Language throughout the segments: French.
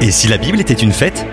Et si la Bible était une fête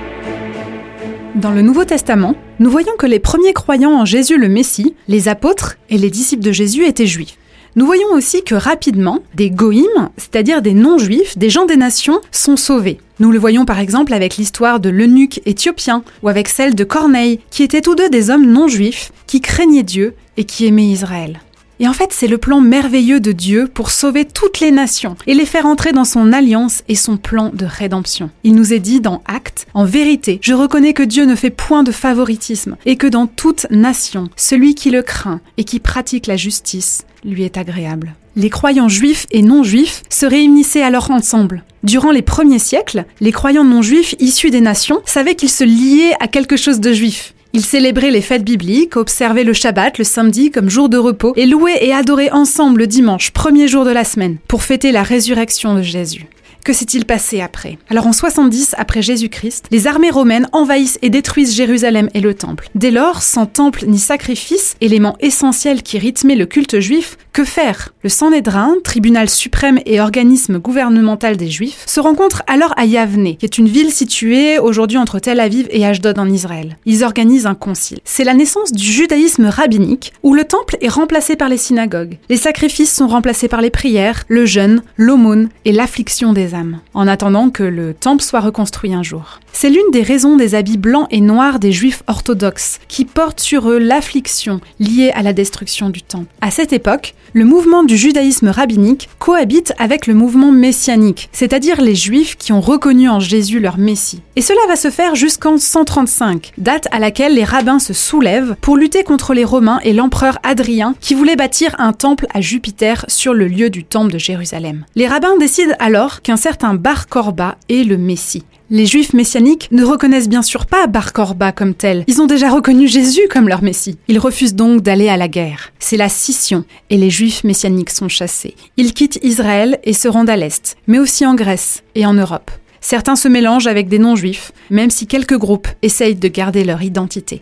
Dans le Nouveau Testament, nous voyons que les premiers croyants en Jésus le Messie, les apôtres et les disciples de Jésus étaient juifs. Nous voyons aussi que rapidement, des goïms, c'est-à-dire des non-juifs, des gens des nations, sont sauvés. Nous le voyons par exemple avec l'histoire de l'eunuque éthiopien ou avec celle de Corneille, qui étaient tous deux des hommes non-juifs qui craignaient Dieu et qui aimaient Israël. Et en fait, c'est le plan merveilleux de Dieu pour sauver toutes les nations et les faire entrer dans son alliance et son plan de rédemption. Il nous est dit dans Actes, en vérité, je reconnais que Dieu ne fait point de favoritisme et que dans toute nation, celui qui le craint et qui pratique la justice lui est agréable. Les croyants juifs et non juifs se réunissaient alors ensemble. Durant les premiers siècles, les croyants non juifs issus des nations savaient qu'ils se liaient à quelque chose de juif. Ils célébraient les fêtes bibliques, observaient le Shabbat le samedi comme jour de repos et louaient et adoraient ensemble le dimanche, premier jour de la semaine, pour fêter la résurrection de Jésus. Que s'est-il passé après? Alors en 70 après Jésus-Christ, les armées romaines envahissent et détruisent Jérusalem et le temple. Dès lors, sans temple ni sacrifice, élément essentiel qui rythmait le culte juif, que faire? Le Sanhédrin, tribunal suprême et organisme gouvernemental des Juifs, se rencontre alors à Yavne, qui est une ville située aujourd'hui entre Tel Aviv et Ashdod en Israël. Ils organisent un concile. C'est la naissance du judaïsme rabbinique, où le temple est remplacé par les synagogues. Les sacrifices sont remplacés par les prières, le jeûne, l'aumône et l'affliction des en attendant que le temple soit reconstruit un jour. C'est l'une des raisons des habits blancs et noirs des juifs orthodoxes, qui portent sur eux l'affliction liée à la destruction du temple. À cette époque, le mouvement du judaïsme rabbinique cohabite avec le mouvement messianique, c'est-à-dire les juifs qui ont reconnu en Jésus leur Messie. Et cela va se faire jusqu'en 135, date à laquelle les rabbins se soulèvent pour lutter contre les Romains et l'empereur Adrien qui voulait bâtir un temple à Jupiter sur le lieu du temple de Jérusalem. Les rabbins décident alors qu'un certain Bar Korba est le Messie. Les juifs messianiques ne reconnaissent bien sûr pas Bar Korba comme tel. Ils ont déjà reconnu Jésus comme leur Messie. Ils refusent donc d'aller à la guerre. C'est la scission et les juifs messianiques sont chassés. Ils quittent Israël et se rendent à l'Est, mais aussi en Grèce et en Europe. Certains se mélangent avec des non-juifs, même si quelques groupes essayent de garder leur identité.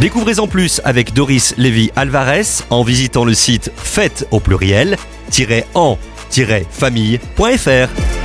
Découvrez en plus avec Doris Lévy Alvarez en visitant le site fête au pluriel en-famille.fr.